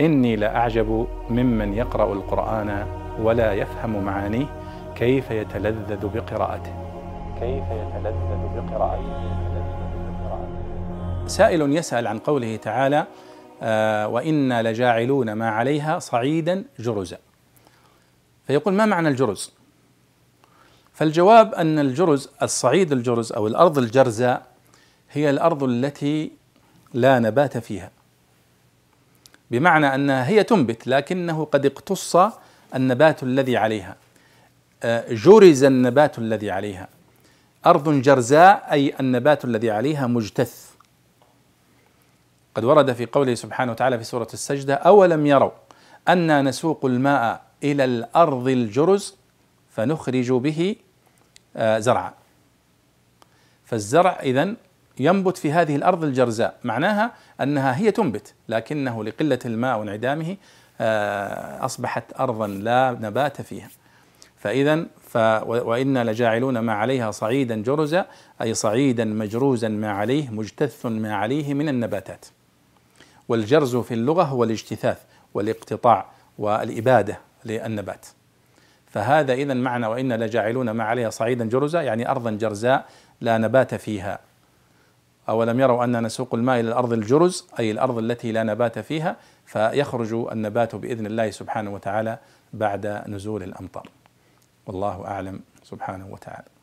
إني لأعجب ممن يقرأ القرآن ولا يفهم معانيه كيف يتلذذ بقراءته. كيف يتلذذ بقراءته. سائل يسأل عن قوله تعالى آه وإنا لجاعلون ما عليها صعيدا جرزا. فيقول ما معنى الجرز؟ فالجواب أن الجرز الصعيد الجرز أو الأرض الجرزاء هي الأرض التي لا نبات فيها. بمعنى أنها هي تنبت لكنه قد اقتص النبات الذي عليها. آه، جرز النبات الذي عليها. أرض جرزاء أي النبات الذي عليها مجتث. قد ورد في قوله سبحانه وتعالى في سورة السجدة أولم يروا أنا نسوق الماء إلى الأرض الجرز فنخرج به آه، زرعا. فالزرع إذن ينبت في هذه الأرض الجرزاء. معناها أنها هي تنبت لكنه لقلة الماء وانعدامه آه، أصبحت أرضا لا نبات فيها. فإذا ف وإنا لجاعلون ما عليها صعيدا جرزا أي صعيدا مجروزا ما عليه مجتث ما عليه من النباتات. والجرز في اللغة هو الاجتثاث والاقتطاع والإبادة للنبات. فهذا إذا معنى وإنا لجاعلون ما عليها صعيدا جرزا يعني أرضا جرزاء لا نبات فيها. أولم يروا أن نسوق الماء إلى الأرض الجرز أي الأرض التي لا نبات فيها فيخرج النبات بإذن الله سبحانه وتعالى بعد نزول الأمطار. والله أعلم. سبحانه وتعالى.